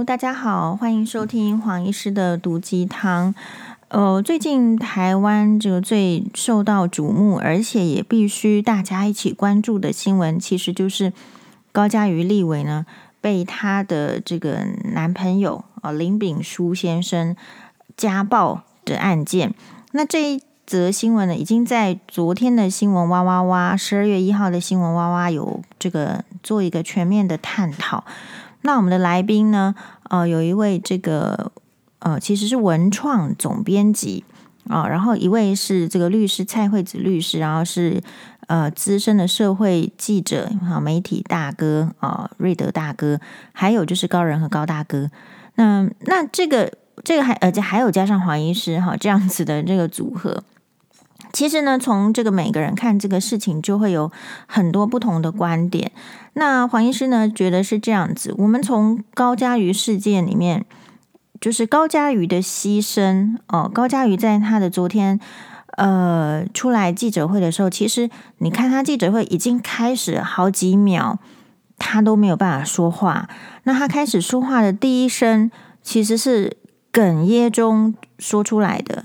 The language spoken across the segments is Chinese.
Hello，大家好，欢迎收听黄医师的毒鸡汤。呃，最近台湾这个最受到瞩目，而且也必须大家一起关注的新闻，其实就是高嘉瑜立委呢被他的这个男朋友啊、呃、林炳书先生家暴的案件。那这一则新闻呢，已经在昨天的新闻哇哇哇，十二月一号的新闻哇哇有这个做一个全面的探讨。那我们的来宾呢？呃，有一位这个呃，其实是文创总编辑啊，然后一位是这个律师蔡惠子律师，然后是呃资深的社会记者啊，媒体大哥啊，瑞德大哥，还有就是高人和高大哥。那那这个这个还而且还有加上黄医师哈，这样子的这个组合。其实呢，从这个每个人看这个事情，就会有很多不同的观点。那黄医师呢，觉得是这样子。我们从高嘉瑜事件里面，就是高嘉瑜的牺牲哦。高嘉瑜在他的昨天呃出来记者会的时候，其实你看他记者会已经开始好几秒，他都没有办法说话。那他开始说话的第一声，其实是哽咽中说出来的。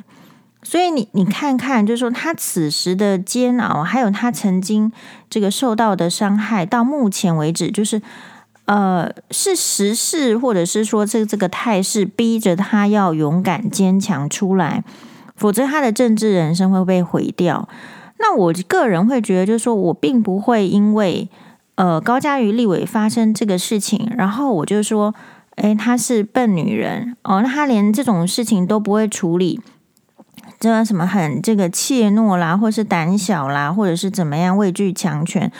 所以你你看看，就是说他此时的煎熬，还有他曾经这个受到的伤害，到目前为止，就是呃，是时势，或者是说这这个态势逼着他要勇敢坚强出来，否则他的政治人生会被毁掉。那我个人会觉得，就是说我并不会因为呃高嘉瑜立委发生这个事情，然后我就说，诶，她是笨女人哦，那她连这种事情都不会处理。这个什么很这个怯懦啦，或是胆小啦，或者是怎么样畏惧强权？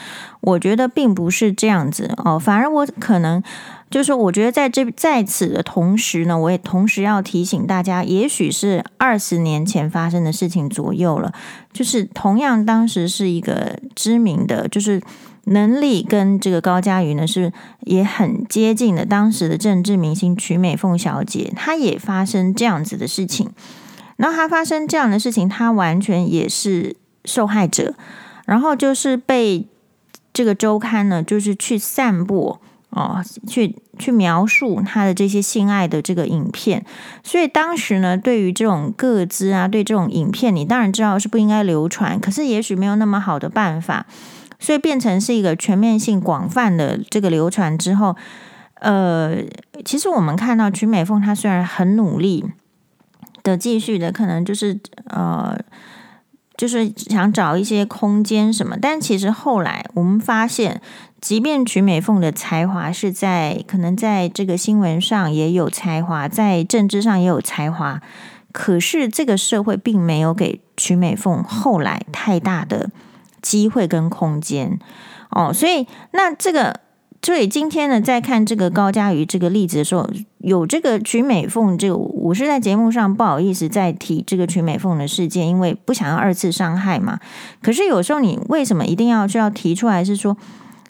我觉得并不是这样子哦。反而我可能就是，我觉得在这在此的同时呢，我也同时要提醒大家，也许是二十年前发生的事情左右了。就是同样当时是一个知名的，就是能力跟这个高嘉瑜呢是也很接近的，当时的政治明星曲美凤小姐，她也发生这样子的事情。然后他发生这样的事情，他完全也是受害者。然后就是被这个周刊呢，就是去散播哦，去去描述他的这些性爱的这个影片。所以当时呢，对于这种个资啊，对这种影片，你当然知道是不应该流传。可是也许没有那么好的办法，所以变成是一个全面性、广泛的这个流传之后，呃，其实我们看到曲美凤她虽然很努力。的继续的可能就是呃，就是想找一些空间什么，但其实后来我们发现，即便曲美凤的才华是在可能在这个新闻上也有才华，在政治上也有才华，可是这个社会并没有给曲美凤后来太大的机会跟空间哦，所以那这个。所以今天呢，在看这个高嘉瑜这个例子的时候，有这个曲美凤这个，我是在节目上不好意思再提这个曲美凤的事件，因为不想要二次伤害嘛。可是有时候你为什么一定要就要提出来？是说，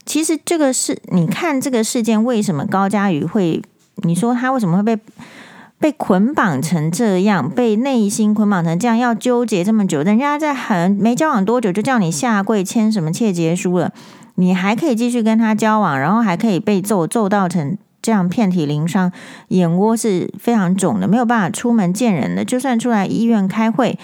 其实这个事，你看这个事件，为什么高嘉瑜会？你说他为什么会被被捆绑成这样，被内心捆绑成这样，要纠结这么久？人家在很没交往多久就叫你下跪签什么切结书了？你还可以继续跟他交往，然后还可以被揍，揍到成这样遍体鳞伤，眼窝是非常肿的，没有办法出门见人的。就算出来医院开会，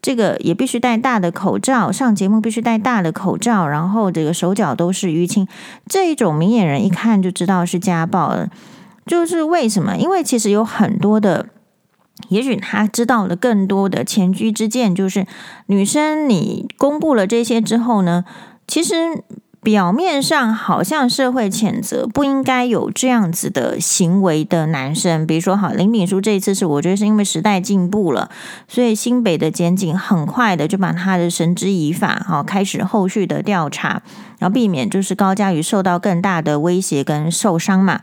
这个也必须戴大的口罩，上节目必须戴大的口罩，然后这个手脚都是淤青。这一种明眼人一看就知道是家暴了。就是为什么？因为其实有很多的，也许他知道了更多的前车之鉴，就是女生你公布了这些之后呢，其实。表面上好像社会谴责不应该有这样子的行为的男生，比如说，好林炳书这一次是我觉得是因为时代进步了，所以新北的检警很快的就把他的绳之以法，哈，开始后续的调查，然后避免就是高嘉瑜受到更大的威胁跟受伤嘛。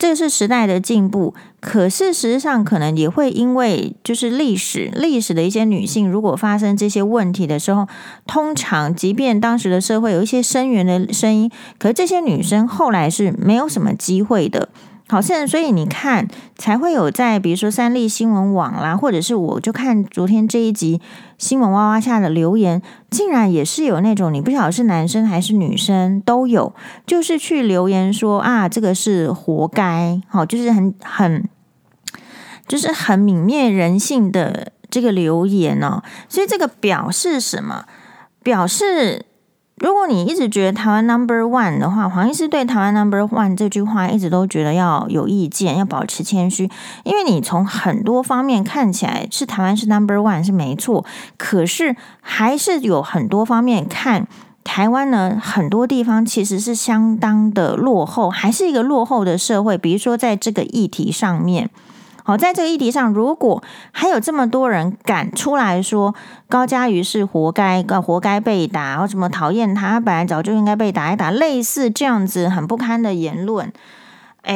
这是时代的进步，可是实上可能也会因为就是历史历史的一些女性，如果发生这些问题的时候，通常即便当时的社会有一些声援的声音，可是这些女生后来是没有什么机会的。好，现在所以你看，才会有在比如说三立新闻网啦，或者是我就看昨天这一集新闻哇哇下的留言，竟然也是有那种你不晓得是男生还是女生都有，就是去留言说啊，这个是活该，好，就是很很，就是很泯灭人性的这个留言哦。所以这个表示什么？表示。如果你一直觉得台湾 Number One 的话，黄医师对台湾 Number One 这句话一直都觉得要有意见，要保持谦虚，因为你从很多方面看起来是台湾是 Number One 是没错，可是还是有很多方面看台湾呢，很多地方其实是相当的落后，还是一个落后的社会，比如说在这个议题上面。好，在这个议题上，如果还有这么多人敢出来说高嘉瑜是活该，活该被打，或怎么讨厌他？本来早就应该被打一打，类似这样子很不堪的言论。哎，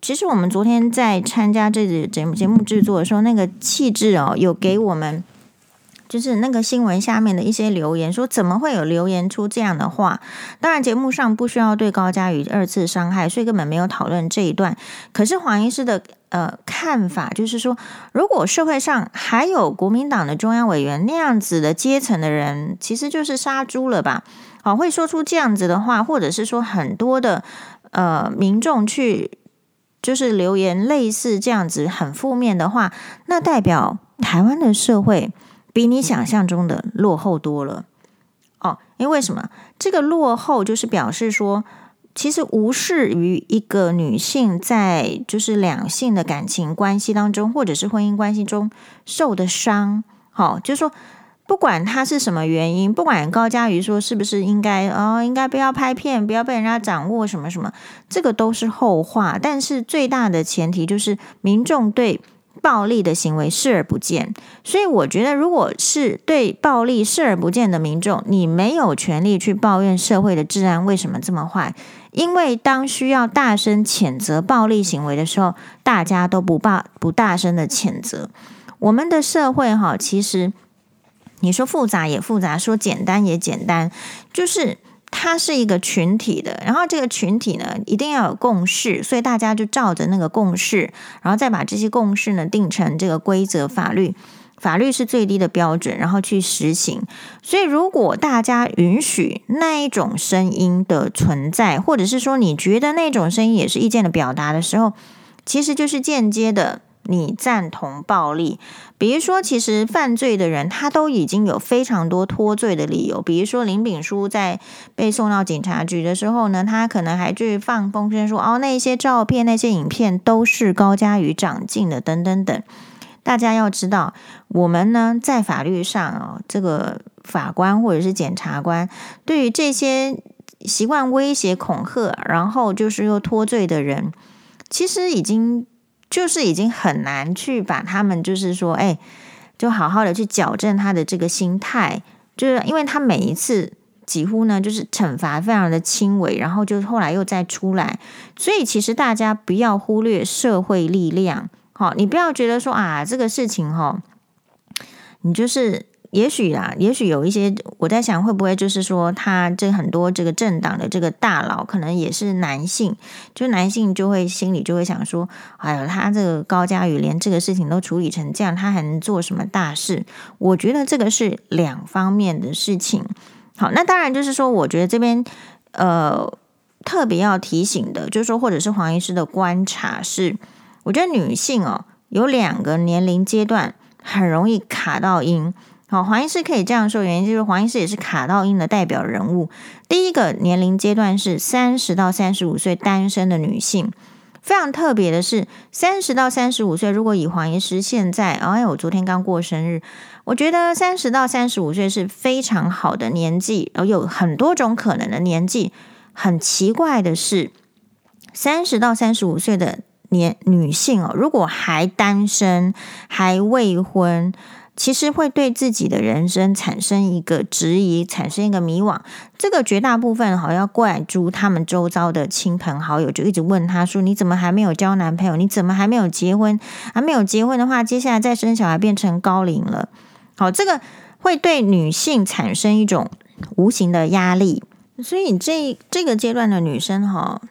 其实我们昨天在参加这个节目节目制作的时候，那个气质哦，有给我们。就是那个新闻下面的一些留言，说怎么会有留言出这样的话？当然节目上不需要对高嘉瑜二次伤害，所以根本没有讨论这一段。可是黄医师的呃看法就是说，如果社会上还有国民党的中央委员那样子的阶层的人，其实就是杀猪了吧？好，会说出这样子的话，或者是说很多的呃民众去就是留言类似这样子很负面的话，那代表台湾的社会。比你想象中的落后多了哦，因为什么？这个落后就是表示说，其实无视于一个女性在就是两性的感情关系当中，或者是婚姻关系中受的伤。好、哦，就是说，不管她是什么原因，不管高嘉瑜说是不是应该哦，应该不要拍片，不要被人家掌握什么什么，这个都是后话。但是最大的前提就是民众对。暴力的行为视而不见，所以我觉得，如果是对暴力视而不见的民众，你没有权利去抱怨社会的治安为什么这么坏，因为当需要大声谴责暴力行为的时候，大家都不罢不大声的谴责。我们的社会哈，其实你说复杂也复杂，说简单也简单，就是。它是一个群体的，然后这个群体呢，一定要有共识，所以大家就照着那个共识，然后再把这些共识呢定成这个规则法律，法律是最低的标准，然后去实行。所以如果大家允许那一种声音的存在，或者是说你觉得那种声音也是意见的表达的时候，其实就是间接的。你赞同暴力，比如说，其实犯罪的人他都已经有非常多脱罪的理由。比如说林炳书在被送到警察局的时候呢，他可能还去放风声说：“哦，那些照片、那些影片都是高嘉瑜长进的，等等等。”大家要知道，我们呢在法律上哦，这个法官或者是检察官对于这些习惯威胁、恐吓，然后就是又脱罪的人，其实已经。就是已经很难去把他们，就是说，哎，就好好的去矫正他的这个心态，就是因为他每一次几乎呢，就是惩罚非常的轻微，然后就后来又再出来，所以其实大家不要忽略社会力量，好，你不要觉得说啊，这个事情哈，你就是。也许啦，也许有一些我在想，会不会就是说，他这很多这个政党的这个大佬，可能也是男性，就男性就会心里就会想说，哎呀，他这个高嘉宇连这个事情都处理成这样，他还能做什么大事？我觉得这个是两方面的事情。好，那当然就是说，我觉得这边呃特别要提醒的，就是说，或者是黄医师的观察是，我觉得女性哦有两个年龄阶段很容易卡到阴。好，黄医师可以这样说，原因就是黄医师也是卡到阴的代表人物。第一个年龄阶段是三十到三十五岁单身的女性，非常特别的是，三十到三十五岁，如果以黄医师现在，哎，我昨天刚过生日，我觉得三十到三十五岁是非常好的年纪，而有很多种可能的年纪。很奇怪的是，三十到三十五岁的年女性哦，如果还单身，还未婚。其实会对自己的人生产生一个质疑，产生一个迷惘。这个绝大部分好像怪诸他们周遭的亲朋好友，就一直问他说：“你怎么还没有交男朋友？你怎么还没有结婚？还没有结婚的话，接下来再生小孩变成高龄了。”好，这个会对女性产生一种无形的压力。所以这这个阶段的女生哈，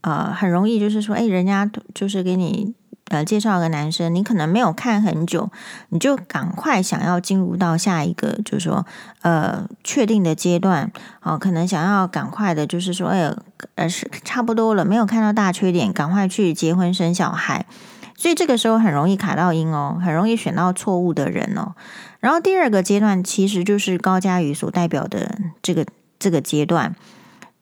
呃很容易就是说，哎，人家就是给你。呃，介绍个男生，你可能没有看很久，你就赶快想要进入到下一个，就是说，呃，确定的阶段，哦，可能想要赶快的，就是说，哎，呃，是差不多了，没有看到大缺点，赶快去结婚生小孩，所以这个时候很容易卡到音哦，很容易选到错误的人哦。然后第二个阶段其实就是高佳瑜所代表的这个这个阶段。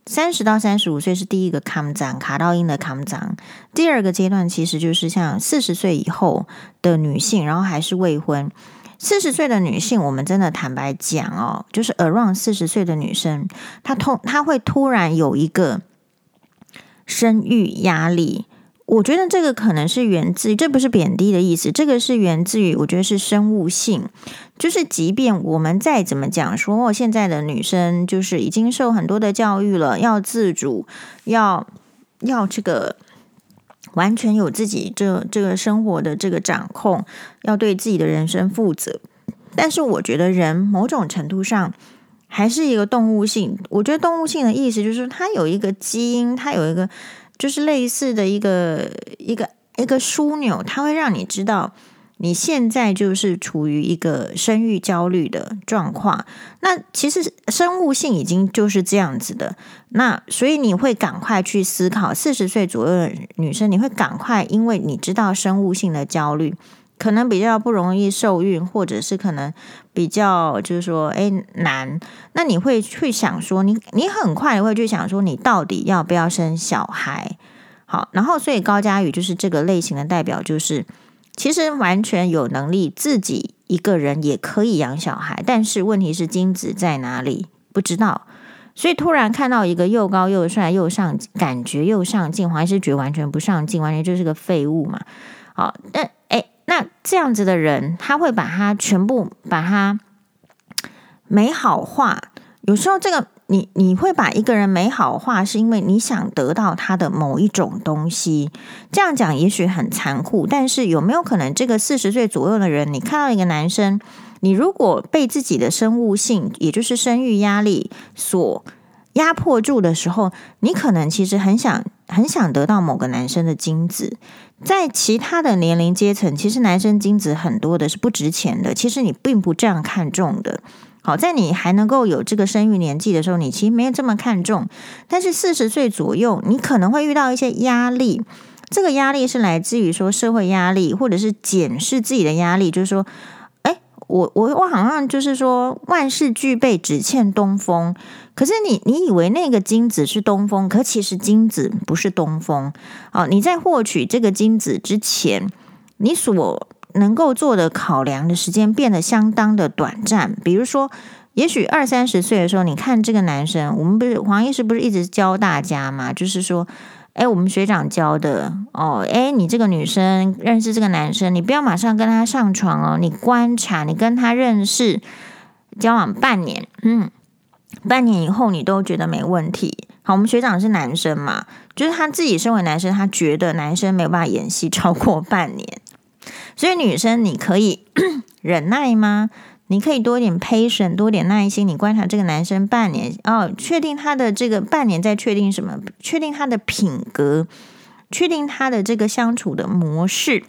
三十到三十五岁是第一个康长卡到音的康长，第二个阶段其实就是像四十岁以后的女性，然后还是未婚。四十岁的女性，我们真的坦白讲哦，就是 around 四十岁的女生，她通她会突然有一个生育压力。我觉得这个可能是源自，这不是贬低的意思，这个是源自于，我觉得是生物性，就是即便我们再怎么讲说，现在的女生就是已经受很多的教育了，要自主，要要这个完全有自己这这个生活的这个掌控，要对自己的人生负责。但是我觉得人某种程度上还是一个动物性，我觉得动物性的意思就是它有一个基因，它有一个。就是类似的一个一个一个枢纽，它会让你知道你现在就是处于一个生育焦虑的状况。那其实生物性已经就是这样子的，那所以你会赶快去思考，四十岁左右的女生，你会赶快，因为你知道生物性的焦虑。可能比较不容易受孕，或者是可能比较就是说，哎，难。那你会去想说，你你很快会去想说，你到底要不要生小孩？好，然后所以高嘉宇就是这个类型的代表，就是其实完全有能力自己一个人也可以养小孩，但是问题是精子在哪里？不知道。所以突然看到一个又高又帅又上，感觉又上进，还是觉得完全不上进，完全就是个废物嘛。好，但。那这样子的人，他会把他全部把他 美好化。有时候，这个你你会把一个人美好化，是因为你想得到他的某一种东西。这样讲也许很残酷，但是有没有可能，这个四十岁左右的人，你看到一个男生，你如果被自己的生物性，也就是生育压力所压迫住的时候，你可能其实很想很想得到某个男生的精子。在其他的年龄阶层，其实男生精子很多的是不值钱的。其实你并不这样看重的。好，在你还能够有这个生育年纪的时候，你其实没有这么看重。但是四十岁左右，你可能会遇到一些压力。这个压力是来自于说社会压力，或者是检视自己的压力，就是说。哎我我我好像就是说万事俱备，只欠东风。可是你你以为那个精子是东风，可其实精子不是东风。哦，你在获取这个精子之前，你所能够做的考量的时间变得相当的短暂。比如说，也许二三十岁的时候，你看这个男生，我们不是黄医师不是一直教大家嘛，就是说。哎，我们学长教的哦。哎，你这个女生认识这个男生，你不要马上跟他上床哦。你观察，你跟他认识交往半年，嗯，半年以后你都觉得没问题。好，我们学长是男生嘛，就是他自己身为男生，他觉得男生没有办法演戏超过半年，所以女生你可以 忍耐吗？你可以多点 patience，多点耐心。你观察这个男生半年哦，确定他的这个半年，再确定什么？确定他的品格，确定他的这个相处的模式。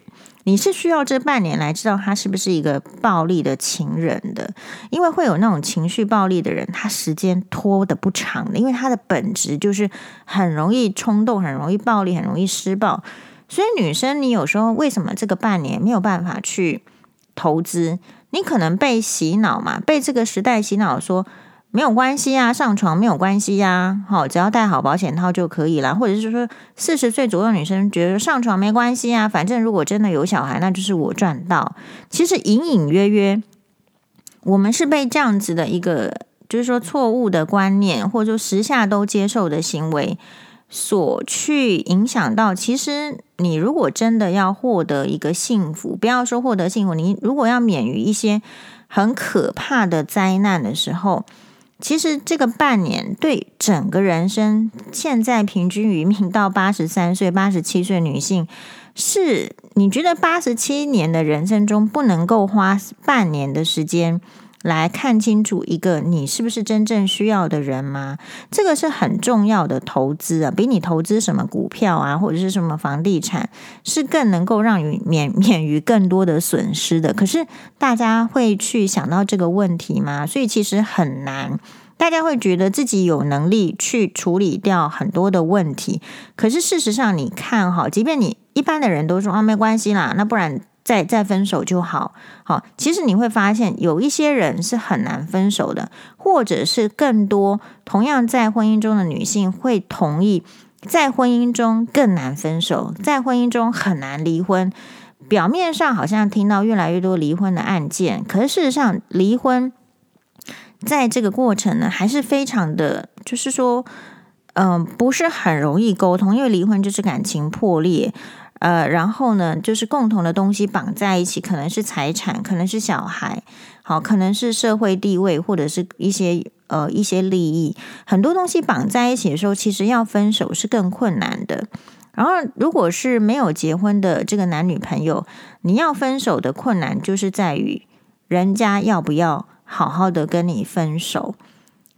你是需要这半年来知道他是不是一个暴力的情人的，因为会有那种情绪暴力的人，他时间拖得不长的，因为他的本质就是很容易冲动，很容易暴力，很容易施暴。所以女生，你有时候为什么这个半年没有办法去投资？你可能被洗脑嘛，被这个时代洗脑说没有关系啊，上床没有关系呀，好，只要带好保险套就可以了。或者是说四十岁左右女生觉得上床没关系啊，反正如果真的有小孩，那就是我赚到。其实隐隐约约，我们是被这样子的一个，就是说错误的观念，或者说时下都接受的行为。所去影响到，其实你如果真的要获得一个幸福，不要说获得幸福，你如果要免于一些很可怕的灾难的时候，其实这个半年对整个人生，现在平均余命到八十三岁、八十七岁女性，是你觉得八十七年的人生中不能够花半年的时间来看清楚一个你是不是真正需要的人吗？这个是很重要的投资啊，比你投资什么股票啊，或者是什么房地产，是更能够让你免免于更多的损失的。可是大家会去想到这个问题吗？所以其实很难。大家会觉得自己有能力去处理掉很多的问题，可是事实上，你看哈，即便你一般的人都说啊，没关系啦，那不然。再再分手就好，好，其实你会发现有一些人是很难分手的，或者是更多同样在婚姻中的女性会同意，在婚姻中更难分手，在婚姻中很难离婚。表面上好像听到越来越多离婚的案件，可是事实上离婚在这个过程呢，还是非常的，就是说，嗯、不是很容易沟通，因为离婚就是感情破裂。呃，然后呢，就是共同的东西绑在一起，可能是财产，可能是小孩，好，可能是社会地位，或者是一些呃一些利益，很多东西绑在一起的时候，其实要分手是更困难的。然后，如果是没有结婚的这个男女朋友，你要分手的困难就是在于人家要不要好好的跟你分手。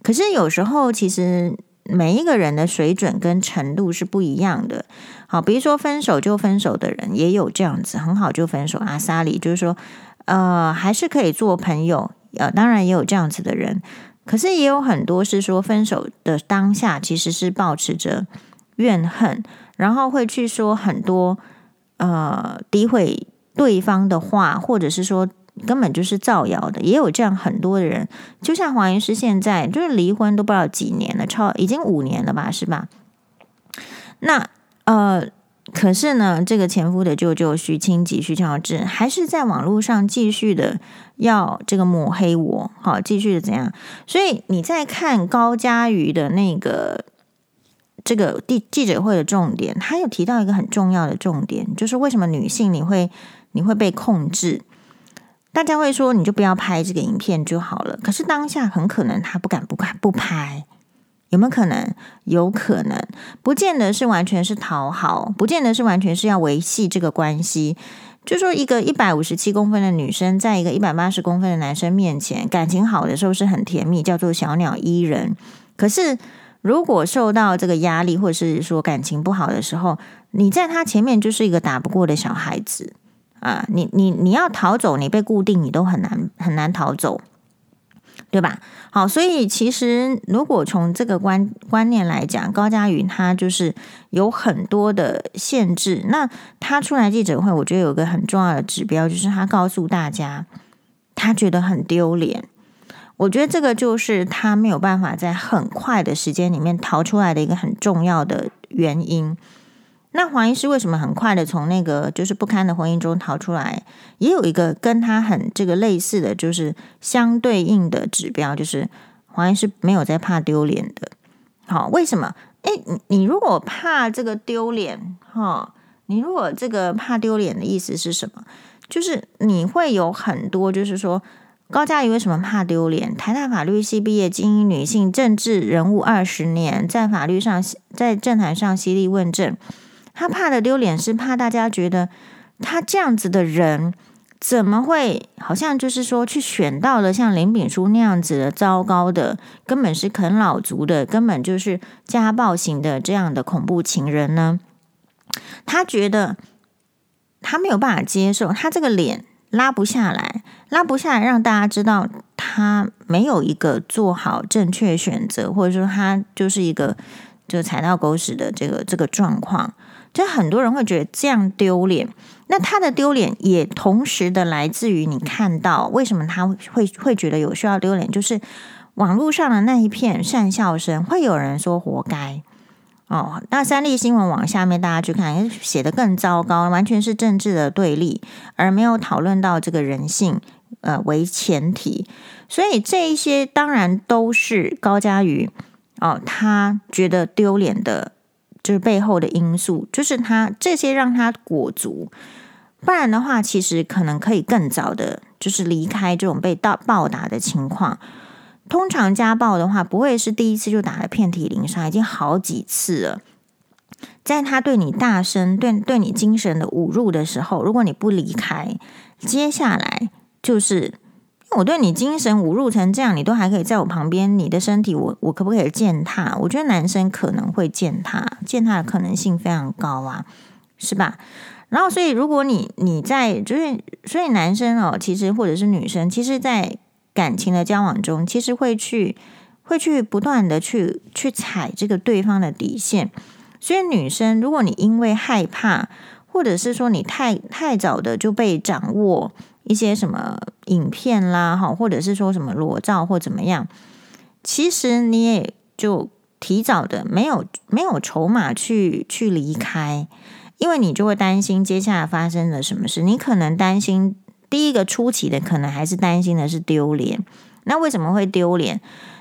可是有时候，其实。每一个人的水准跟程度是不一样的。好，比如说分手就分手的人也有这样子，很好就分手。阿萨里就是说，呃，还是可以做朋友。呃，当然也有这样子的人，可是也有很多是说分手的当下其实是抱持着怨恨，然后会去说很多呃诋毁对方的话，或者是说。根本就是造谣的，也有这样很多的人，就像黄医师现在就是离婚都不知道几年了，超已经五年了吧，是吧？那呃，可是呢，这个前夫的舅舅徐清吉、徐乔治还是在网络上继续的要这个抹黑我，好，继续的怎样？所以你在看高嘉瑜的那个这个记记者会的重点，他有提到一个很重要的重点，就是为什么女性你会你会被控制？大家会说，你就不要拍这个影片就好了。可是当下很可能他不敢不敢不拍，有没有可能？有可能，不见得是完全是讨好，不见得是完全是要维系这个关系。就说一个一百五十七公分的女生，在一个一百八十公分的男生面前，感情好的时候是很甜蜜，叫做小鸟依人。可是如果受到这个压力，或者是说感情不好的时候，你在他前面就是一个打不过的小孩子。啊，你你你要逃走，你被固定，你都很难很难逃走，对吧？好，所以其实如果从这个观观念来讲，高嘉瑜他就是有很多的限制。那他出来记者会，我觉得有个很重要的指标，就是他告诉大家，他觉得很丢脸。我觉得这个就是他没有办法在很快的时间里面逃出来的一个很重要的原因。那黄医师为什么很快的从那个就是不堪的婚姻中逃出来？也有一个跟他很这个类似的就是相对应的指标，就是黄医师没有在怕丢脸的。好，为什么？诶，你你如果怕这个丢脸，哈，你如果这个怕丢脸的意思是什么？就是你会有很多，就是说高嘉瑜为什么怕丢脸？台大法律系毕业，精英女性，政治人物二十年，在法律上在政坛上犀利问政。他怕的丢脸是怕大家觉得他这样子的人怎么会好像就是说去选到了像林炳书那样子的糟糕的，根本是啃老族的，根本就是家暴型的这样的恐怖情人呢？他觉得他没有办法接受，他这个脸拉不下来，拉不下来，让大家知道他没有一个做好正确选择，或者说他就是一个就踩到狗屎的这个这个状况。就很多人会觉得这样丢脸，那他的丢脸也同时的来自于你看到为什么他会会觉得有需要丢脸，就是网络上的那一片讪笑声，会有人说活该哦。那三立新闻网下面大家去看，写得更糟糕，完全是政治的对立，而没有讨论到这个人性呃为前提，所以这一些当然都是高嘉瑜哦，他觉得丢脸的。就是背后的因素，就是他这些让他裹足，不然的话，其实可能可以更早的，就是离开这种被到暴打的情况。通常家暴的话，不会是第一次就打得遍体鳞伤，已经好几次了。在他对你大声、对对你精神的侮辱的时候，如果你不离开，接下来就是我对你精神侮辱成这样，你都还可以在我旁边，你的身体我我可不可以践踏？我觉得男生可能会践踏，践踏的可能性非常高啊，是吧？然后，所以如果你你在就是，所以男生哦，其实或者是女生，其实，在感情的交往中，其实会去会去不断的去去踩这个对方的底线。所以，女生如果你因为害怕，或者是说你太太早的就被掌握一些什么影片啦，哈，或者是说什么裸照或怎么样，其实你也就提早的没有没有筹码去去离开，因为你就会担心接下来发生了什么事。你可能担心第一个初期的，可能还是担心的是丢脸。那为什么会丢脸？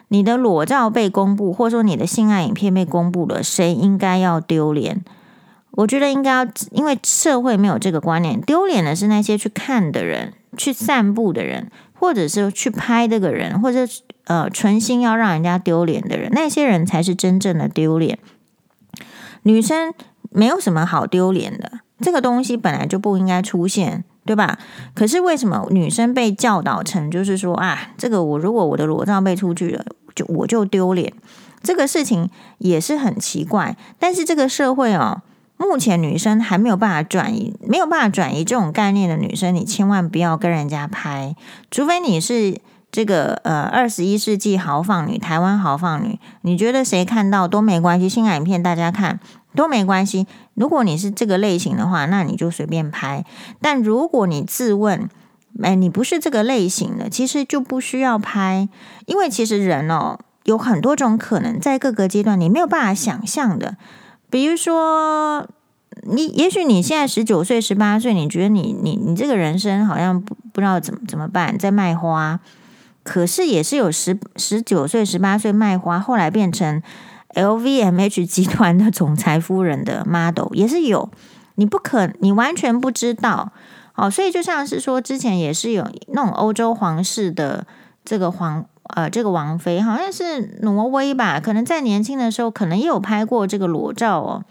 你的裸照被公布，或者说你的性爱影片被公布了，谁应该要丢脸？我觉得应该要，因为社会没有这个观念，丢脸的是那些去看的人、去散步的人，或者是去拍这个人，或者呃，存心要让人家丢脸的人，那些人才是真正的丢脸。女生没有什么好丢脸的，这个东西本来就不应该出现，对吧？可是为什么女生被教导成就是说啊，这个我如果我的裸照被出去了，就我就丢脸，这个事情也是很奇怪。但是这个社会哦。目前女生还没有办法转移，没有办法转移这种概念的女生，你千万不要跟人家拍，除非你是这个呃二十一世纪豪放女，台湾豪放女，你觉得谁看到都没关系，性爱影片大家看都没关系。如果你是这个类型的话，那你就随便拍。但如果你自问，哎，你不是这个类型的，其实就不需要拍，因为其实人哦有很多种可能，在各个阶段你没有办法想象的。比如说，你也许你现在十九岁、十八岁，你觉得你你你这个人生好像不不知道怎么怎么办，在卖花。可是也是有十十九岁、十八岁卖花，后来变成 LVMH 集团的总裁夫人的 model，也是有。你不可，你完全不知道。哦，所以就像是说，之前也是有那种欧洲皇室的这个皇。呃，这个王妃好像是挪威吧？可能在年轻的时候，可能也有拍过这个裸照哦，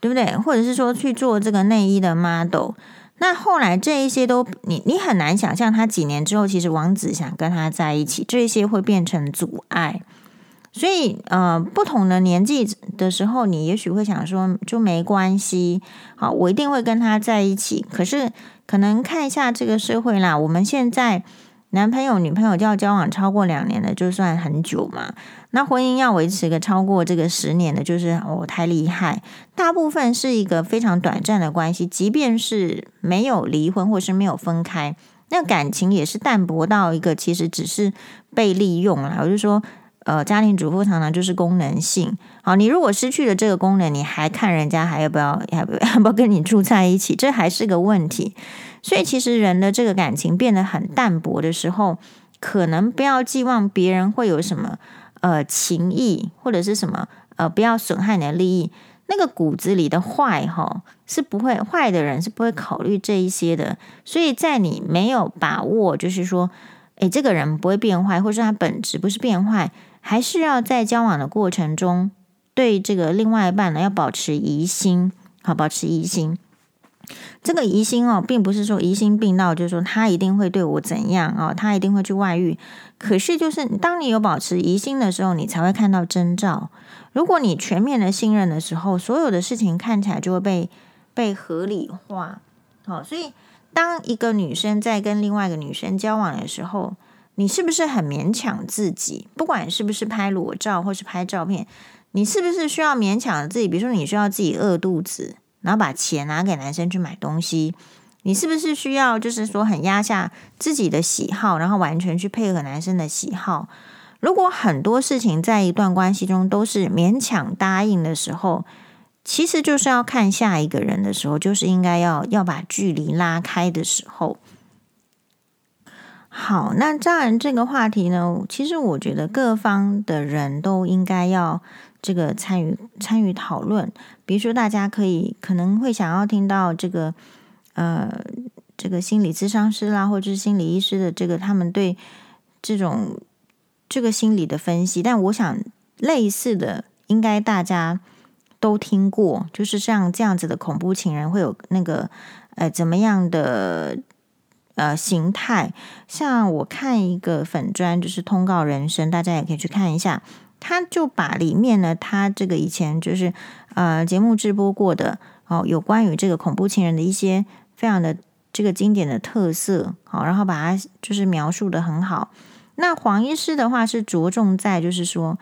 对不对？或者是说去做这个内衣的 model。那后来这一些都，你你很难想象，他几年之后，其实王子想跟他在一起，这些会变成阻碍。所以，呃，不同的年纪的时候，你也许会想说，就没关系，好，我一定会跟他在一起。可是，可能看一下这个社会啦，我们现在。男朋友、女朋友就要交往超过两年的，就算很久嘛。那婚姻要维持个超过这个十年的，就是哦，太厉害。大部分是一个非常短暂的关系，即便是没有离婚或是没有分开，那感情也是淡薄到一个其实只是被利用了。我就说，呃，家庭主妇常常就是功能性。好，你如果失去了这个功能，你还看人家还要不要，要不要，要不要跟你住在一起，这还是个问题。所以，其实人的这个感情变得很淡薄的时候，可能不要寄望别人会有什么呃情谊或者是什么呃不要损害你的利益。那个骨子里的坏哈是不会坏的人是不会考虑这一些的。所以在你没有把握，就是说，诶，这个人不会变坏，或者他本质不是变坏，还是要在交往的过程中对这个另外一半呢要保持疑心，好，保持疑心。这个疑心哦，并不是说疑心病到，就是说他一定会对我怎样哦，他一定会去外遇。可是，就是当你有保持疑心的时候，你才会看到征兆。如果你全面的信任的时候，所有的事情看起来就会被被合理化。好，所以当一个女生在跟另外一个女生交往的时候，你是不是很勉强自己？不管是不是拍裸照或是拍照片，你是不是需要勉强自己？比如说，你需要自己饿肚子。然后把钱拿给男生去买东西，你是不是需要就是说很压下自己的喜好，然后完全去配合男生的喜好？如果很多事情在一段关系中都是勉强答应的时候，其实就是要看下一个人的时候，就是应该要要把距离拉开的时候。好，那当然这个话题呢，其实我觉得各方的人都应该要。这个参与参与讨论，比如说大家可以可能会想要听到这个呃这个心理咨商师啦，或者是心理医师的这个他们对这种这个心理的分析，但我想类似的应该大家都听过，就是像这样子的恐怖情人会有那个呃怎么样的呃形态。像我看一个粉专，就是通告人生，大家也可以去看一下。他就把里面呢，他这个以前就是呃节目直播过的哦，有关于这个恐怖情人的一些非常的这个经典的特色，好，然后把它就是描述的很好。那黄医师的话是着重在就是说，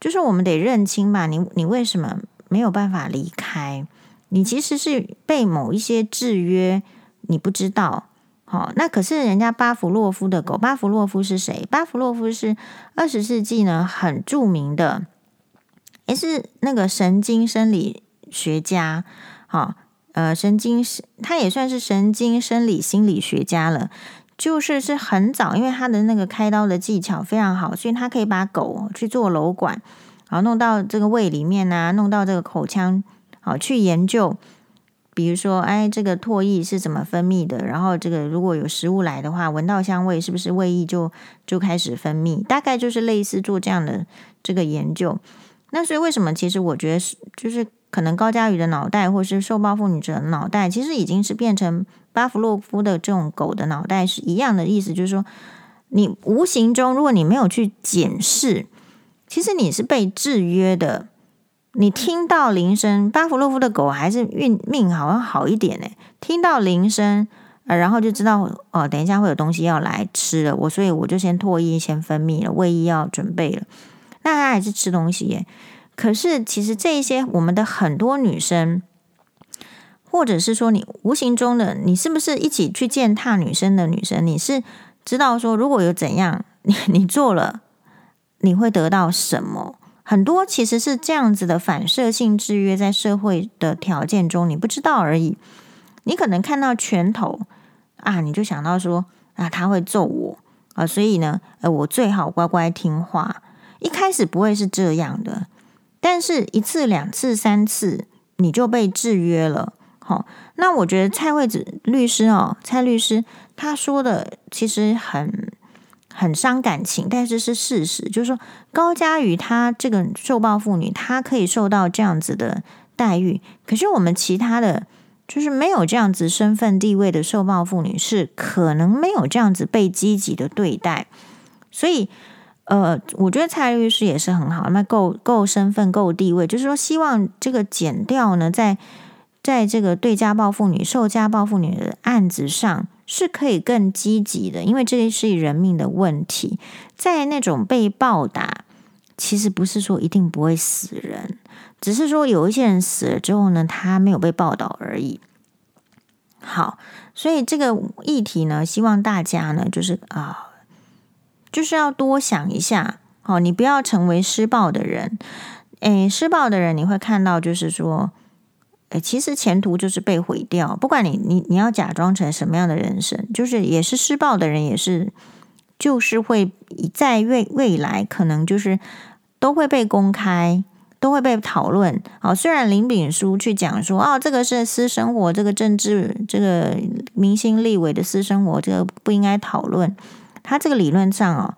就是我们得认清吧，你你为什么没有办法离开？你其实是被某一些制约，你不知道。好，那可是人家巴甫洛夫的狗。巴甫洛夫是谁？巴甫洛夫是二十世纪呢很著名的，也是那个神经生理学家。好，呃，神经他也算是神经生理心理学家了。就是是很早，因为他的那个开刀的技巧非常好，所以他可以把狗去做瘘管，然后弄到这个胃里面啊，弄到这个口腔，好去研究。比如说，哎，这个唾液是怎么分泌的？然后这个如果有食物来的话，闻到香味，是不是胃液就就开始分泌？大概就是类似做这样的这个研究。那所以为什么？其实我觉得是，就是可能高佳瑜的脑袋，或是受暴妇女者的脑袋，其实已经是变成巴甫洛夫的这种狗的脑袋是一样的意思。就是说，你无形中，如果你没有去检视，其实你是被制约的。你听到铃声，巴甫洛夫的狗还是运命好像好一点呢。听到铃声，呃，然后就知道哦，等一下会有东西要来吃了，我所以我就先唾液先分泌了，胃液要准备了。那他还是吃东西耶。可是其实这一些我们的很多女生，或者是说你无形中的，你是不是一起去践踏女生的女生？你是知道说如果有怎样，你你做了，你会得到什么？很多其实是这样子的反射性制约，在社会的条件中，你不知道而已。你可能看到拳头啊，你就想到说啊，他会揍我啊，所以呢，呃，我最好乖乖听话。一开始不会是这样的，但是一次、两次、三次，你就被制约了。好，那我觉得蔡惠子律师哦，蔡律师他说的其实很。很伤感情，但是是事实，就是说高嘉瑜她这个受暴妇女，她可以受到这样子的待遇，可是我们其他的，就是没有这样子身份地位的受暴妇女，是可能没有这样子被积极的对待。所以，呃，我觉得蔡律师也是很好，那够够身份、够地位，就是说希望这个减掉呢，在在这个对家暴妇女、受家暴妇女的案子上。是可以更积极的，因为这是人命的问题。在那种被暴打，其实不是说一定不会死人，只是说有一些人死了之后呢，他没有被报道而已。好，所以这个议题呢，希望大家呢，就是啊，就是要多想一下。好，你不要成为施暴的人。诶，施暴的人，你会看到，就是说。诶，其实前途就是被毁掉。不管你你你要假装成什么样的人生，就是也是施暴的人，也是就是会在未未来可能就是都会被公开，都会被讨论。哦，虽然林炳书去讲说，哦，这个是私生活，这个政治，这个明星立委的私生活，这个不应该讨论。他这个理论上哦，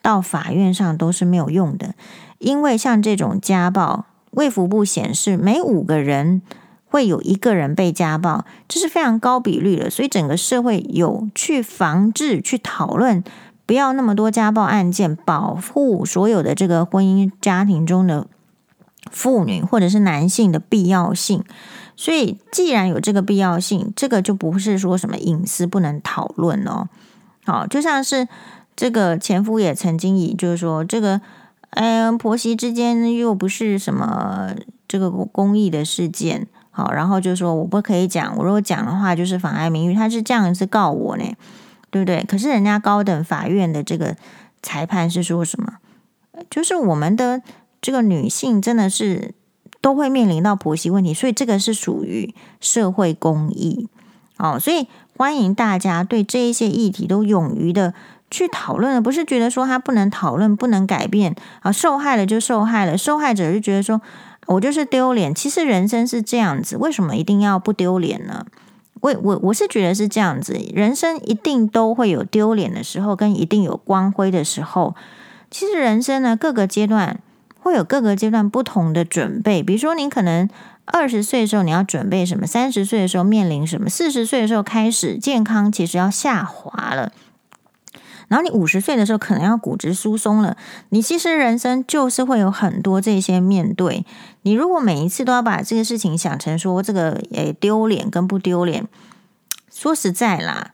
到法院上都是没有用的，因为像这种家暴，卫福部显示每五个人。会有一个人被家暴，这是非常高比率的，所以整个社会有去防治、去讨论，不要那么多家暴案件，保护所有的这个婚姻家庭中的妇女或者是男性的必要性。所以，既然有这个必要性，这个就不是说什么隐私不能讨论哦。好，就像是这个前夫也曾经以就是说这个，嗯，婆媳之间又不是什么这个公益的事件。好，然后就说我不可以讲，我如果讲的话就是妨碍名誉，他是这样子告我呢，对不对？可是人家高等法院的这个裁判是说什么？就是我们的这个女性真的是都会面临到婆媳问题，所以这个是属于社会公益。哦，所以欢迎大家对这一些议题都勇于的去讨论，不是觉得说他不能讨论、不能改变啊，受害了就受害了，受害者就觉得说。我就是丢脸，其实人生是这样子，为什么一定要不丢脸呢？我我我是觉得是这样子，人生一定都会有丢脸的时候，跟一定有光辉的时候。其实人生呢，各个阶段会有各个阶段不同的准备。比如说，你可能二十岁的时候你要准备什么？三十岁的时候面临什么？四十岁的时候开始健康其实要下滑了。然后你五十岁的时候可能要骨质疏松了，你其实人生就是会有很多这些面对。你如果每一次都要把这个事情想成说这个诶丢脸跟不丢脸，说实在啦，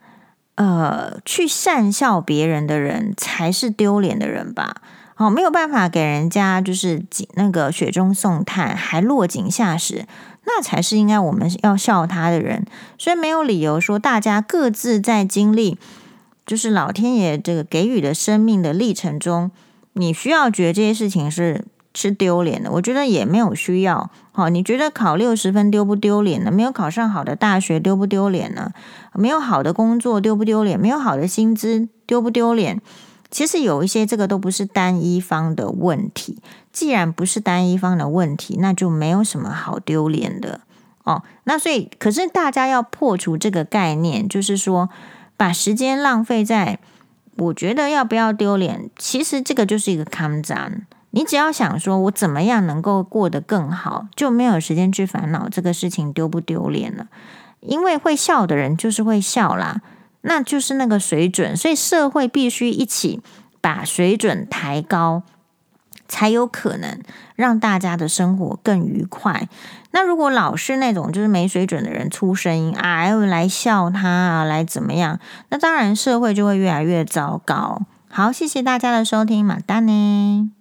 呃，去善笑别人的人才是丢脸的人吧？好，没有办法给人家就是那个雪中送炭，还落井下石，那才是应该我们要笑他的人。所以没有理由说大家各自在经历。就是老天爷这个给予的生命的历程中，你需要觉得这些事情是是丢脸的，我觉得也没有需要。好，你觉得考六十分丢不丢脸呢？没有考上好的大学丢不丢脸呢？没有好的工作丢不丢脸？没有好的薪资丢不丢脸？其实有一些这个都不是单一方的问题。既然不是单一方的问题，那就没有什么好丢脸的哦。那所以，可是大家要破除这个概念，就是说。把时间浪费在，我觉得要不要丢脸？其实这个就是一个 calm down。你只要想说，我怎么样能够过得更好，就没有时间去烦恼这个事情丢不丢脸了。因为会笑的人就是会笑啦，那就是那个水准。所以社会必须一起把水准抬高。才有可能让大家的生活更愉快。那如果老是那种就是没水准的人出声音啊，又来笑他啊，来怎么样？那当然社会就会越来越糟糕。好，谢谢大家的收听，马丹呢。